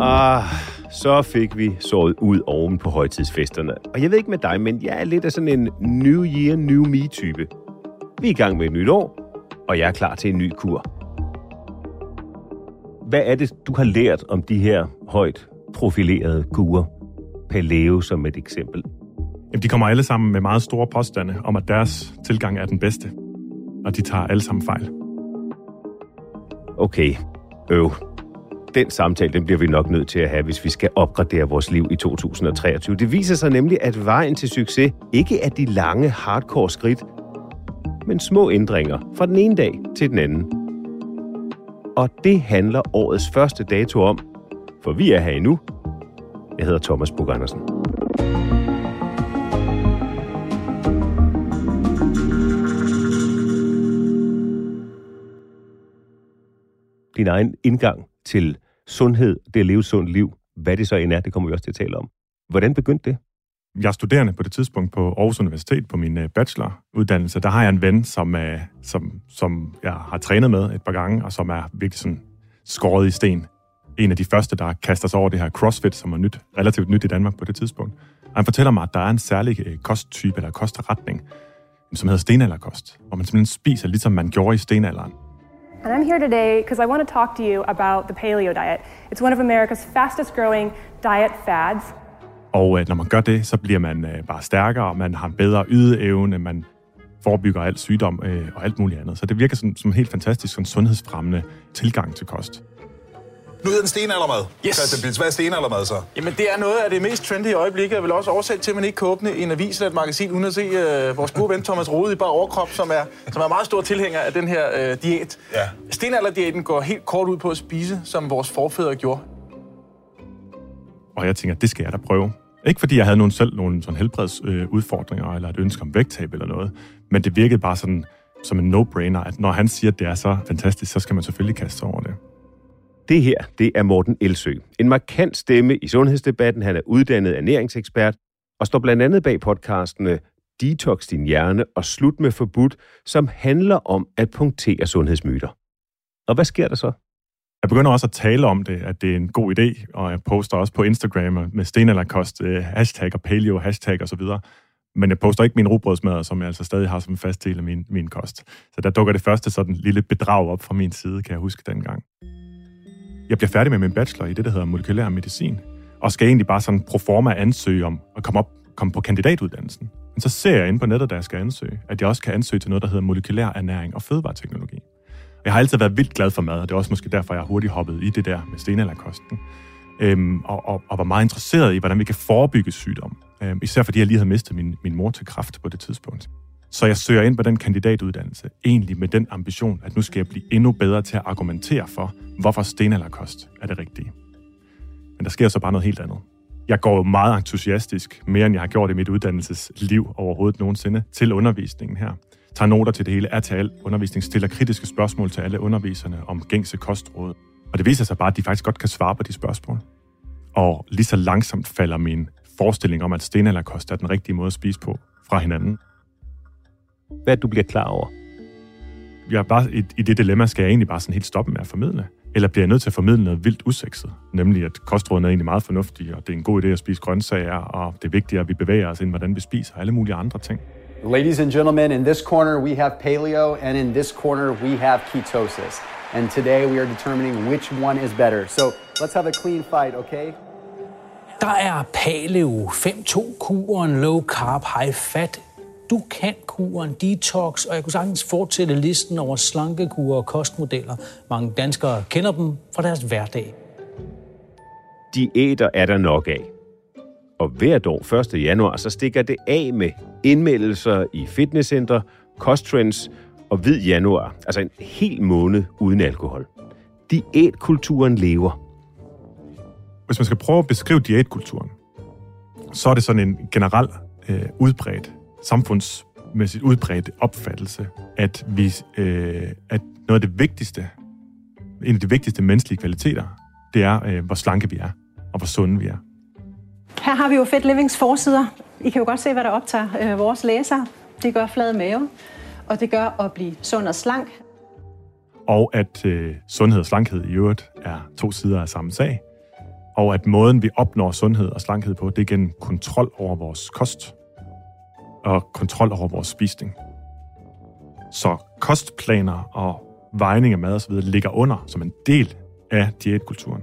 Ah, så fik vi såret ud oven på højtidsfesterne. Og jeg ved ikke med dig, men jeg er lidt af sådan en New Year, New Me-type. Vi er i gang med et nyt år, og jeg er klar til en ny kur. Hvad er det, du har lært om de her højt profilerede kurer? Paleo som et eksempel. Jamen, de kommer alle sammen med meget store påstande om, at deres tilgang er den bedste. Og de tager alle sammen fejl. Okay, øv. Den samtale, den bliver vi nok nødt til at have, hvis vi skal opgradere vores liv i 2023. Det viser sig nemlig, at vejen til succes ikke er de lange, hardcore skridt, men små ændringer fra den ene dag til den anden. Og det handler årets første dato om, for vi er her endnu. Jeg hedder Thomas Bug Andersen. Din egen indgang til sundhed, det at leve et sundt liv, hvad det så end er, det kommer vi også til at tale om. Hvordan begyndte det? Jeg er studerende på det tidspunkt på Aarhus Universitet på min øh, bacheloruddannelse. Der har jeg en ven, som, øh, som, som jeg har trænet med et par gange, og som er virkelig sådan skåret i sten. En af de første, der kaster sig over det her CrossFit, som er nyt, relativt nyt i Danmark på det tidspunkt. Og han fortæller mig, at der er en særlig øh, kosttype eller kostretning, som hedder stenalderkost, hvor man simpelthen spiser, ligesom man gjorde i stenalderen. And I'm here today because I want to talk to you about the paleo diet. It's one of America's fastest growing diet fads. Og øh, når man gør det, så bliver man øh, bare stærkere, man har en bedre ydeevne, man forebygger alt sygdom øh, og alt muligt andet. Så det virker som, som en helt fantastisk sådan sundhedsfremmende tilgang til kost. Nu hedder den stenaldermad. Yes. Christian Blitz, hvad er stenaldermad så? Jamen, det er noget af det mest trendy i øjeblikket, og vel også årsag til, at man ikke kan åbne en avis eller et magasin, uden at se øh, vores gode ven Thomas Rode i bare overkrop, som er, som er meget stor tilhænger af den her øh, diæt. Ja. Stenalderdiæten går helt kort ud på at spise, som vores forfædre gjorde. Og jeg tænker, det skal jeg da prøve. Ikke fordi jeg havde nogen selv nogle sådan helbredsudfordringer, øh, eller et ønske om vægttab eller noget, men det virkede bare sådan som en no-brainer, at når han siger, at det er så fantastisk, så skal man selvfølgelig kaste sig over det. Det her, det er Morten Elsø. En markant stemme i sundhedsdebatten. Han er uddannet ernæringsekspert og står blandt andet bag podcastene øh, Detox din hjerne og Slut med forbudt, som handler om at punktere sundhedsmyter. Og hvad sker der så? Jeg begynder også at tale om det, at det er en god idé, og jeg poster også på Instagram med stenalderkost, øh, hashtag og paleo, hashtag og så videre. Men jeg poster ikke min rugbrødsmad, som jeg altså stadig har som fast del af min, min kost. Så der dukker det første sådan lille bedrag op fra min side, kan jeg huske dengang. Jeg bliver færdig med min bachelor i det, der hedder molekylær medicin, og skal egentlig bare sådan pro forma ansøge om at komme, op, komme på kandidatuddannelsen. Men så ser jeg inde på nettet, da jeg skal ansøge, at jeg også kan ansøge til noget, der hedder molekylær ernæring og fødevareteknologi. Jeg har altid været vildt glad for mad, og det er også måske derfor, jeg hurtigt hoppet i det der med stenalderkosten. Øhm, og, og, og var meget interesseret i, hvordan vi kan forebygge sygdom. Øhm, især fordi jeg lige havde mistet min, min mor til kræft på det tidspunkt. Så jeg søger ind på den kandidatuddannelse, egentlig med den ambition, at nu skal jeg blive endnu bedre til at argumentere for, hvorfor stenalderkost er det rigtige. Men der sker så bare noget helt andet. Jeg går meget entusiastisk, mere end jeg har gjort i mit uddannelsesliv overhovedet nogensinde, til undervisningen her. Tager noter til det hele, er til al undervisning, stiller kritiske spørgsmål til alle underviserne om gængse kostråd. Og det viser sig bare, at de faktisk godt kan svare på de spørgsmål. Og lige så langsomt falder min forestilling om, at stenalderkost er den rigtige måde at spise på fra hinanden. Hvad du bliver klar over? Jeg er bare, i, I det dilemma skal jeg egentlig bare sådan helt stoppe med at formidle. Eller bliver jeg nødt til at formidle noget vildt usekset? Nemlig, at kostrådene er egentlig meget fornuftige, og det er en god idé at spise grøntsager, og det er vigtigt, at vi bevæger os ind, hvordan vi spiser, og alle mulige andre ting. Ladies and gentlemen, in this corner we have paleo, and in this corner we have ketosis. And today we are determining which one is better. So let's have a clean fight, okay? Der er paleo, 5-2-kuren, low carb, high fat. Du kan kuren, detox, og jeg kunne sagtens fortsætte listen over slankekurer og kostmodeller. Mange danskere kender dem fra deres hverdag. Diæter er der nok af. Og hvert år 1. januar, så stikker det af med indmeldelser i fitnesscenter, kosttrends og hvid januar. Altså en hel måned uden alkohol. Diætkulturen lever. Hvis man skal prøve at beskrive diætkulturen, så er det sådan en generel øh, udbredt, samfundsmæssigt udbredt opfattelse, at, vi, øh, at noget af det vigtigste, en af de vigtigste menneskelige kvaliteter, det er, øh, hvor slanke vi er, og hvor sunde vi er. Her har vi jo Fit Livings forsider. I kan jo godt se, hvad der optager øh, vores læsere. Det gør flad mave, og det gør at blive sund og slank. Og at øh, sundhed og slankhed i øvrigt er to sider af samme sag. Og at måden, vi opnår sundhed og slankhed på, det er gennem kontrol over vores kost og kontrol over vores spisning. Så kostplaner og vejning af mad osv. ligger under som en del af diætkulturen.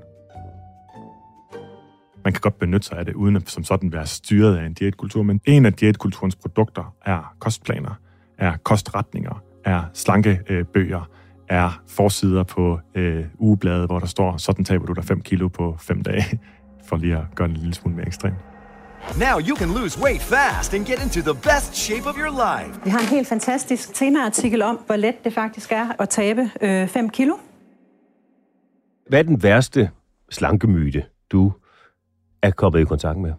Man kan godt benytte sig af det, uden at som sådan være styret af en diætkultur, men en af diætkulturens produkter er kostplaner, er kostretninger, er slankebøger, øh, er forsider på øh, ugebladet, hvor der står, sådan taber du dig 5 kilo på 5 dage, for lige at gøre det en lille smule mere ekstremt. Now you can lose weight fast and get into the best shape of your life. Vi har en helt fantastisk temaartikel om, hvor let det faktisk er at tabe øh, 5 kilo. Hvad er den værste slankemyte, du er kommet i kontakt med?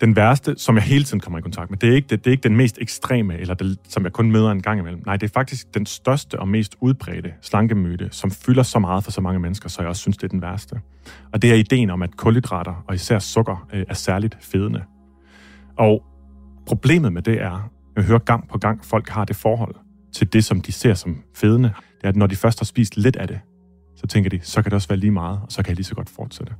Den værste, som jeg hele tiden kommer i kontakt med, det er ikke, det, det er ikke den mest ekstreme, eller det, som jeg kun møder en gang imellem. Nej, det er faktisk den største og mest udbredte slankemyte, som fylder så meget for så mange mennesker, så jeg også synes, det er den værste. Og det er ideen om, at kulhydrater, og især sukker, øh, er særligt fedende. Og problemet med det er, jeg hører gang på gang, folk har det forhold til det, som de ser som fedende, det er, at når de først har spist lidt af det, så tænker de, så kan det også være lige meget, og så kan jeg lige så godt fortsætte.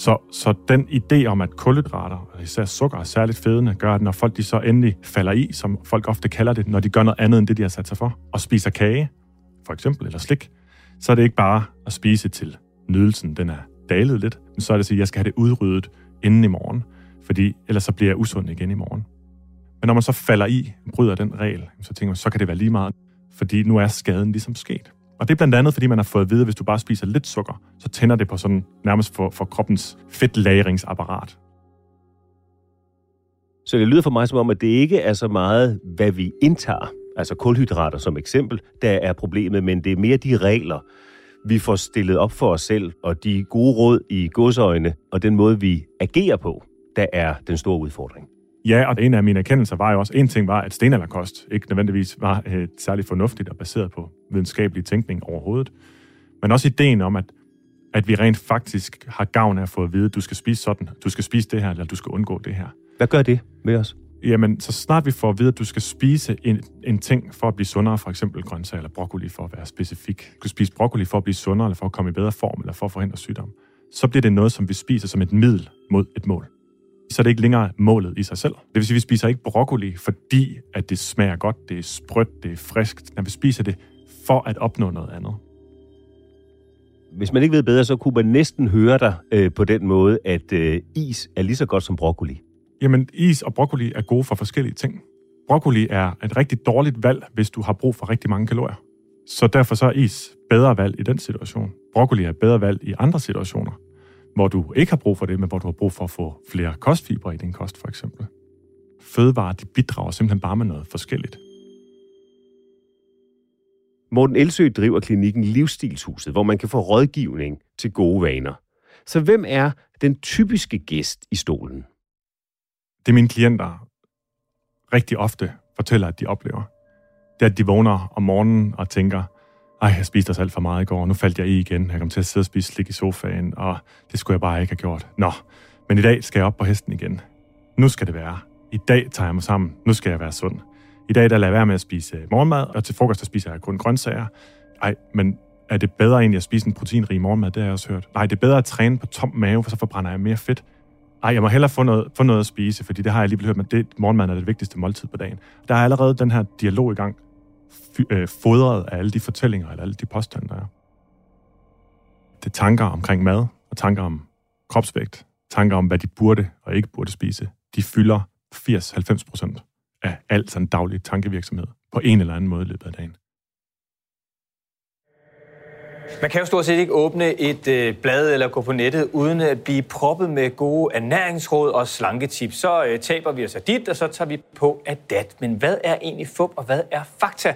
Så, så den idé om, at kulhydrater, især sukker, er særligt fedende, gør, at når folk de så endelig falder i, som folk ofte kalder det, når de gør noget andet end det, de har sat sig for, og spiser kage, for eksempel, eller slik, så er det ikke bare at spise til nydelsen, den er dalet lidt, men så er det at sige, at jeg skal have det udryddet inden i morgen, fordi ellers så bliver jeg usund igen i morgen. Men når man så falder i, bryder den regel, så tænker man, så kan det være lige meget, fordi nu er skaden ligesom sket. Og det er blandt andet, fordi man har fået at vide, at hvis du bare spiser lidt sukker, så tænder det på sådan nærmest for, for kroppens fedtlagringsapparat. Så det lyder for mig som om, at det ikke er så meget, hvad vi indtager, altså kulhydrater som eksempel, der er problemet, men det er mere de regler, vi får stillet op for os selv, og de gode råd i godsøjne, og den måde, vi agerer på, der er den store udfordring. Ja, og en af mine erkendelser var jo også, en ting var, at stenalderkost ikke nødvendigvis var øh, særligt fornuftigt og baseret på videnskabelig tænkning overhovedet. Men også ideen om, at, at vi rent faktisk har gavn af at få at vide, at du skal spise sådan, du skal spise det her, eller du skal undgå det her. Hvad gør det med os? Jamen, så snart vi får at vide, at du skal spise en, en ting for at blive sundere, for eksempel grøntsager eller broccoli for at være specifik. Du skal spise broccoli for at blive sundere, eller for at komme i bedre form, eller for at forhindre sygdom. Så bliver det noget, som vi spiser som et middel mod et mål så er det ikke længere målet i sig selv. Det vil sige, at vi spiser ikke broccoli, fordi at det smager godt, det er sprødt, det er friskt. Når vi spiser det for at opnå noget andet. Hvis man ikke ved bedre, så kunne man næsten høre dig øh, på den måde, at øh, is er lige så godt som broccoli. Jamen, is og broccoli er gode for forskellige ting. Broccoli er et rigtig dårligt valg, hvis du har brug for rigtig mange kalorier. Så derfor så er is bedre valg i den situation. Broccoli er bedre valg i andre situationer hvor du ikke har brug for det, men hvor du har brug for at få flere kostfibre i din kost, for eksempel. Fødevarer, de bidrager simpelthen bare med noget forskelligt. Morten Elsø driver klinikken Livsstilshuset, hvor man kan få rådgivning til gode vaner. Så hvem er den typiske gæst i stolen? Det er mine klienter rigtig ofte fortæller, at de oplever. Det er, at de vågner om morgenen og tænker, ej, jeg spiste også alt for meget i går, nu faldt jeg i igen. Jeg kom til at sidde og spise slik i sofaen, og det skulle jeg bare ikke have gjort. Nå, men i dag skal jeg op på hesten igen. Nu skal det være. I dag tager jeg mig sammen. Nu skal jeg være sund. I dag der lader jeg være med at spise øh, morgenmad, og til frokost der spiser jeg kun grøntsager. Ej, men er det bedre egentlig at spise en proteinrig morgenmad? Det har jeg også hørt. Nej, det er bedre at træne på tom mave, for så forbrænder jeg mere fedt. Ej, jeg må hellere få noget, få noget at spise, fordi det har jeg lige hørt, men det, morgenmaden er det vigtigste måltid på dagen. Der er allerede den her dialog i gang øh, fodret af alle de fortællinger eller alle de påstande, der er. Det er tanker omkring mad, og tanker om kropsvægt, tanker om, hvad de burde og ikke burde spise. De fylder 80-90 procent af al sådan daglig tankevirksomhed på en eller anden måde i løbet af dagen. Man kan jo stort set ikke åbne et øh, blad eller gå på nettet, uden at blive proppet med gode ernæringsråd og slanketips. Så øh, taber vi os af dit, og så tager vi på af dat. Men hvad er egentlig fup, og hvad er fakta?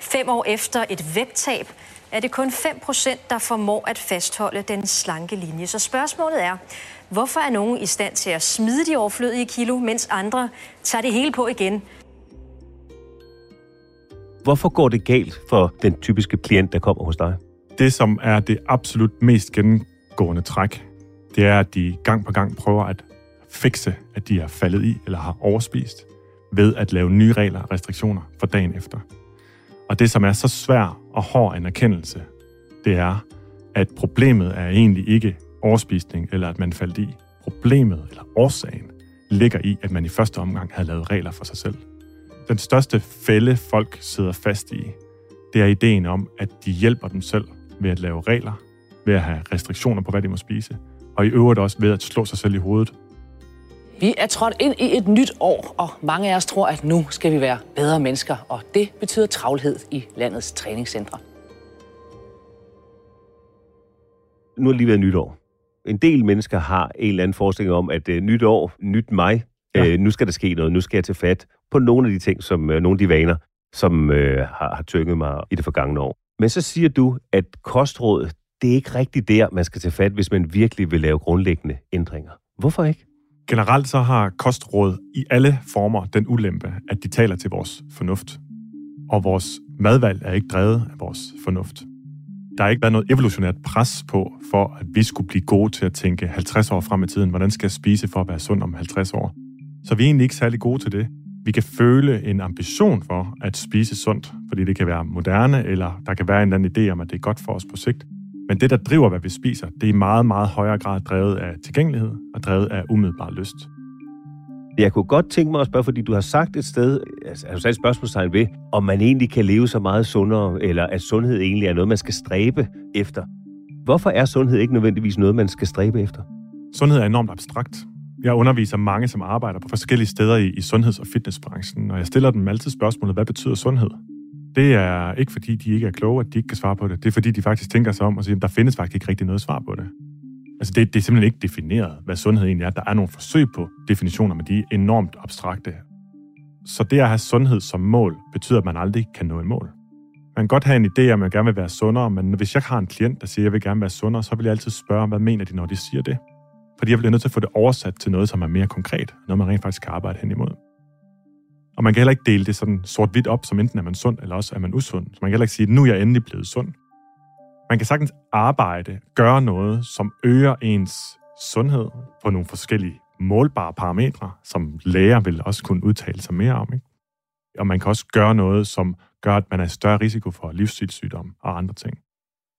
Fem år efter et vægttab er det kun 5%, der formår at fastholde den slanke linje. Så spørgsmålet er, hvorfor er nogen i stand til at smide de overflødige kilo, mens andre tager det hele på igen? Hvorfor går det galt for den typiske klient, der kommer hos dig? Det, som er det absolut mest gennemgående træk, det er, at de gang på gang prøver at fikse, at de er faldet i eller har overspist, ved at lave nye regler og restriktioner for dagen efter. Og det, som er så svær og hård en erkendelse, det er, at problemet er egentlig ikke overspisning eller at man faldt i. Problemet eller årsagen ligger i, at man i første omgang havde lavet regler for sig selv. Den største fælde, folk sidder fast i, det er ideen om, at de hjælper dem selv ved at lave regler, ved at have restriktioner på, hvad de må spise, og i øvrigt også ved at slå sig selv i hovedet. Vi er trådt ind i et nyt år, og mange af os tror, at nu skal vi være bedre mennesker, og det betyder travlhed i landets træningscentre. Nu er det lige været nytår. En del mennesker har en eller anden forestilling om, at uh, nytår, nyt mig, ja. uh, nu skal der ske noget, nu skal jeg til fat på nogle af de ting, som uh, nogle af de vaner, som uh, har, har tynget mig i det forgangne år. Men så siger du, at kostråd, det er ikke rigtigt der, man skal tage fat, hvis man virkelig vil lave grundlæggende ændringer. Hvorfor ikke? Generelt så har kostråd i alle former den ulempe, at de taler til vores fornuft. Og vores madvalg er ikke drevet af vores fornuft. Der har ikke været noget evolutionært pres på, for at vi skulle blive gode til at tænke 50 år frem i tiden. Hvordan skal jeg spise for at være sund om 50 år? Så vi er egentlig ikke særlig gode til det. Vi kan føle en ambition for at spise sundt, fordi det kan være moderne, eller der kan være en eller anden idé om, at det er godt for os på sigt. Men det, der driver, hvad vi spiser, det er i meget, meget højere grad drevet af tilgængelighed og drevet af umiddelbar lyst. Jeg kunne godt tænke mig at spørge, fordi du har sagt et sted, altså har du sat et spørgsmålstegn ved, om man egentlig kan leve så meget sundere, eller at sundhed egentlig er noget, man skal stræbe efter. Hvorfor er sundhed ikke nødvendigvis noget, man skal stræbe efter? Sundhed er enormt abstrakt. Jeg underviser mange, som arbejder på forskellige steder i, i sundheds- og fitnessbranchen, og jeg stiller dem altid spørgsmålet, hvad betyder sundhed? Det er ikke fordi, de ikke er kloge, at de ikke kan svare på det. Det er fordi, de faktisk tænker sig om og siger, at der findes faktisk ikke rigtig noget svar på det. Altså det, det er simpelthen ikke defineret, hvad sundhed egentlig er. Der er nogle forsøg på definitioner, men de er enormt abstrakte. Så det at have sundhed som mål, betyder, at man aldrig kan nå et mål. Man kan godt have en idé om, at man gerne vil være sundere, men hvis jeg har en klient, der siger, at jeg vil gerne være sundere, så vil jeg altid spørge, hvad mener de, når de siger det? Fordi jeg bliver nødt til at få det oversat til noget, som er mere konkret, noget man rent faktisk kan arbejde hen imod. Og man kan heller ikke dele det sådan sort-hvidt op, som enten er man sund, eller også er man usund. Så man kan heller ikke sige, at nu er jeg endelig blevet sund. Man kan sagtens arbejde, gøre noget, som øger ens sundhed på nogle forskellige målbare parametre, som læger vil også kunne udtale sig mere om. Ikke? Og man kan også gøre noget, som gør, at man er i større risiko for livsstilssygdom og andre ting.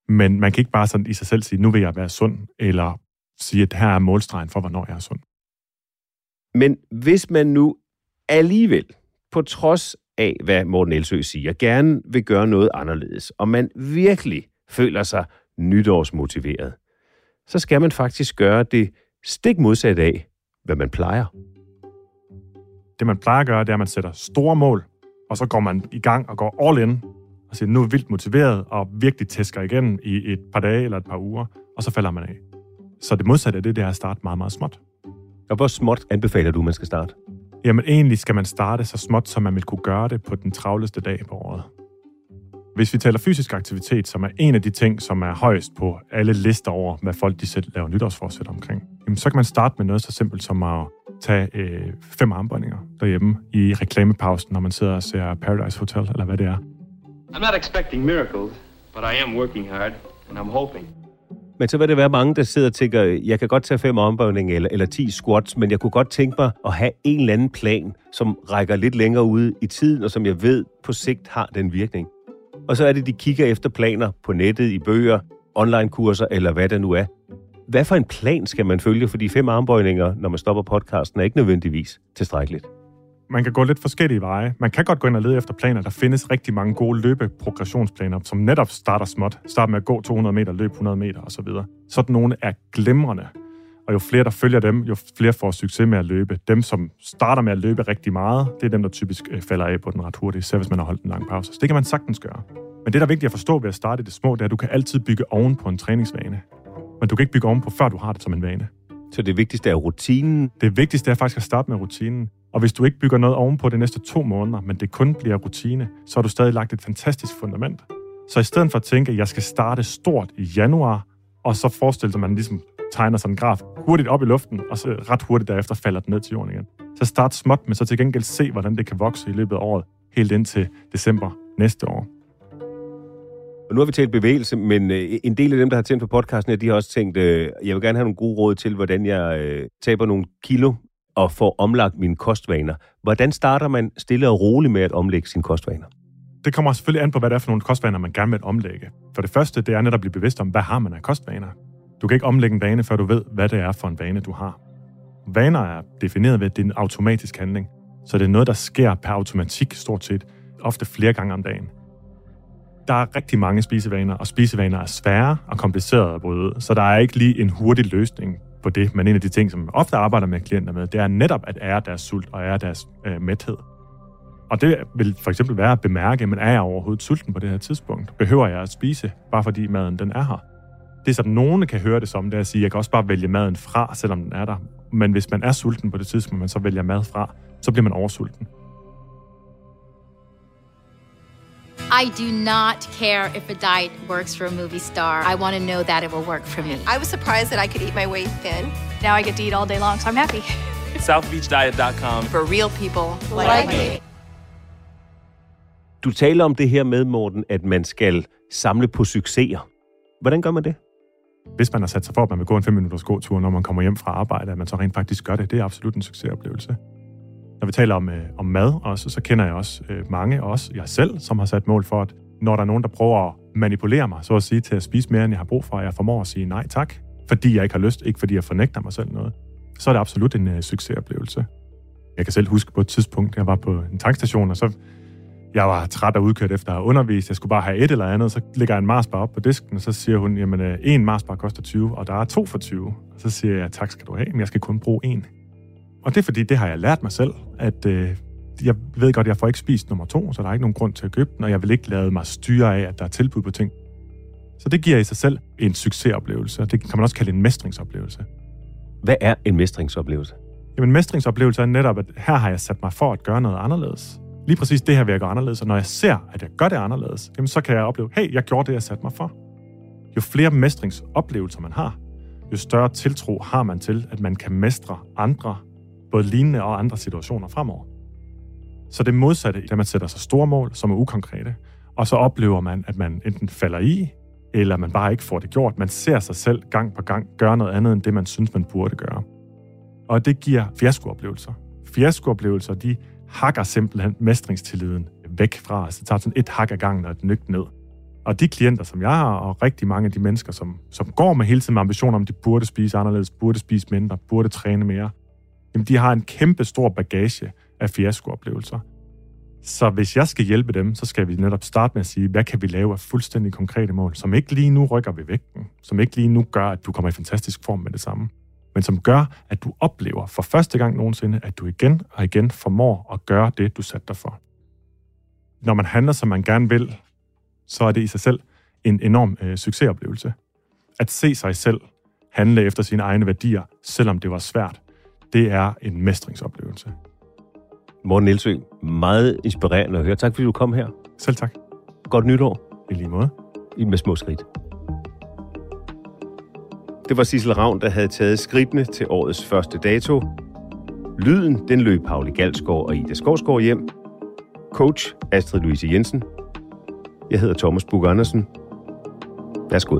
Men man kan ikke bare sådan i sig selv sige, nu vil jeg være sund, eller sige, at her er målstregen for, hvornår jeg er sund. Men hvis man nu alligevel, på trods af, hvad Morten Elsø siger, gerne vil gøre noget anderledes, og man virkelig føler sig nytårsmotiveret, så skal man faktisk gøre det stik modsat af, hvad man plejer. Det, man plejer at gøre, det er, at man sætter store mål, og så går man i gang og går all in, og siger, nu er vildt motiveret, og virkelig tæsker igen i et par dage eller et par uger, og så falder man af. Så det modsatte af det, det er at starte meget, meget småt. Og hvor småt anbefaler du, man skal starte? Jamen egentlig skal man starte så småt, som man vil kunne gøre det på den travleste dag på året. Hvis vi taler fysisk aktivitet, som er en af de ting, som er højst på alle lister over, hvad folk de selv laver nytårsforsæt omkring, jamen, så kan man starte med noget så simpelt som at tage øh, fem armbøjninger derhjemme i reklamepausen, når man sidder og ser Paradise Hotel, eller hvad det er. I'm not expecting miracles, but I am working hard, and I'm hoping. Men så vil det være mange, der sidder og tænker, jeg kan godt tage fem ombøjninger eller, eller 10 squats, men jeg kunne godt tænke mig at have en eller anden plan, som rækker lidt længere ude i tiden, og som jeg ved på sigt har den virkning. Og så er det, de kigger efter planer på nettet, i bøger, online-kurser eller hvad det nu er. Hvad for en plan skal man følge? Fordi fem armbøjninger, når man stopper podcasten, er ikke nødvendigvis tilstrækkeligt. Man kan gå lidt forskellige veje. Man kan godt gå ind og lede efter planer. Der findes rigtig mange gode løbeprogressionsplaner, som netop starter småt. Starter med at gå 200 meter, løbe 100 meter osv. Sådan nogle er glimrende. Og jo flere, der følger dem, jo flere får succes med at løbe. Dem, som starter med at løbe rigtig meget, det er dem, der typisk øh, falder af på den ret hurtigt, selv hvis man har holdt en lang pause. Så det kan man sagtens gøre. Men det, der er vigtigt at forstå ved at starte i det små, det er, at du kan altid bygge oven på en træningsvane. Men du kan ikke bygge oven på, før du har det som en vane. Så det vigtigste er rutinen? Det vigtigste er faktisk at starte med rutinen. Og hvis du ikke bygger noget ovenpå de næste to måneder, men det kun bliver rutine, så har du stadig lagt et fantastisk fundament. Så i stedet for at tænke, at jeg skal starte stort i januar, og så forestille sig, at man ligesom tegner sådan en graf hurtigt op i luften, og så ret hurtigt derefter falder den ned til jorden igen. Så start småt, men så til gengæld se, hvordan det kan vokse i løbet af året, helt ind til december næste år. Og nu har vi talt bevægelse, men øh, en del af dem, der har tændt på podcasten, de har også tænkt, øh, jeg vil gerne have nogle gode råd til, hvordan jeg øh, taber nogle kilo og får omlagt mine kostvaner. Hvordan starter man stille og roligt med at omlægge sine kostvaner? Det kommer selvfølgelig an på, hvad det er for nogle kostvaner, man gerne vil omlægge. For det første, det er netop at blive bevidst om, hvad har man af kostvaner. Du kan ikke omlægge en vane, før du ved, hvad det er for en vane, du har. Vaner er defineret ved, at det er en automatisk handling. Så det er noget, der sker per automatik stort set, ofte flere gange om dagen. Der er rigtig mange spisevaner, og spisevaner er svære og komplicerede at bryde, så der er ikke lige en hurtig løsning på det. Men en af de ting, som jeg ofte arbejder med klienter med, det er netop at ære deres sult og ære deres øh, mæthed. Og det vil for eksempel være at bemærke, men er jeg overhovedet sulten på det her tidspunkt? Behøver jeg at spise, bare fordi maden den er her? Det, som nogen kan høre det som, det er at sige, at jeg kan også bare vælge maden fra, selvom den er der. Men hvis man er sulten på det tidspunkt, man så vælger mad fra, så bliver man oversulten. I do not care if a diet works for a movie star. I want to know that it will work for me. I was surprised that I could eat my way thin. Now I get to eat all day long, so I'm happy. SouthBeachDiet.com. For real people like, like me. Du taler om det her med, Morten, at man skal samle på succeser. Hvordan gør man det? Hvis man har sat sig for, at man vil gå en 5 minutters gåtur, når man kommer hjem fra arbejde, at man så rent faktisk gør det, det er absolut en succesoplevelse. Når vi taler om, øh, om mad også, så kender jeg også øh, mange, også jeg selv, som har sat mål for, at når der er nogen, der prøver at manipulere mig, så at sige, til at spise mere, end jeg har brug for, og jeg formår at sige nej tak, fordi jeg ikke har lyst, ikke fordi jeg fornægter mig selv noget, så er det absolut en øh, succesoplevelse. Jeg kan selv huske på et tidspunkt, jeg var på en tankstation, og så jeg var træt og udkørt efter at have undervist. Jeg skulle bare have et eller andet. Så ligger en Marsbar op på disken, og så siger hun, jamen øh, en Marsbar koster 20, og der er to for 20. Og så siger jeg, tak skal du have, men jeg skal kun bruge en. Og det er fordi, det har jeg lært mig selv, at øh, jeg ved godt, at jeg får ikke spist nummer to, så der er ikke nogen grund til at købe den, og jeg vil ikke lade mig styre af, at der er tilbud på ting. Så det giver i sig selv en succesoplevelse, og det kan man også kalde en mestringsoplevelse. Hvad er en mestringsoplevelse? Jamen, mestringsoplevelse er netop, at her har jeg sat mig for at gøre noget anderledes. Lige præcis det her vil jeg gøre anderledes, og når jeg ser, at jeg gør det anderledes, jamen så kan jeg opleve, hey, jeg gjorde det, jeg satte mig for. Jo flere mestringsoplevelser man har, jo større tiltro har man til, at man kan mestre andre, både lignende og andre situationer fremover. Så det modsatte, da man sætter sig store mål, som er ukonkrete, og så oplever man, at man enten falder i, eller man bare ikke får det gjort. Man ser sig selv gang på gang gøre noget andet, end det, man synes, man burde gøre. Og det giver fiaskooplevelser. Fiaskooplevelser, de hakker simpelthen mestringstilliden væk fra os. Det tager sådan et hak ad gangen og et nygt ned. Og de klienter, som jeg har, og rigtig mange af de mennesker, som, som går med hele tiden med ambitioner om, de burde spise anderledes, burde spise mindre, burde træne mere, jamen de har en kæmpe stor bagage af fiaskooplevelser. Så hvis jeg skal hjælpe dem, så skal vi netop starte med at sige, hvad kan vi lave af fuldstændig konkrete mål, som ikke lige nu rykker ved vægten, som ikke lige nu gør, at du kommer i fantastisk form med det samme, men som gør, at du oplever for første gang nogensinde, at du igen og igen formår at gøre det, du satte dig for. Når man handler, som man gerne vil, så er det i sig selv en enorm øh, succesoplevelse. At se sig selv handle efter sine egne værdier, selvom det var svært, det er en mestringsoplevelse. Morten Nielsø, meget inspirerende at høre. Tak fordi du kom her. Selv tak. Godt nytår. I lige måde. I med små skridt. Det var Sissel Ravn, der havde taget skridtene til årets første dato. Lyden, den løb Pauli Galsgaard og Ida Skovsgaard hjem. Coach Astrid Louise Jensen. Jeg hedder Thomas Bug Andersen. Værsgo.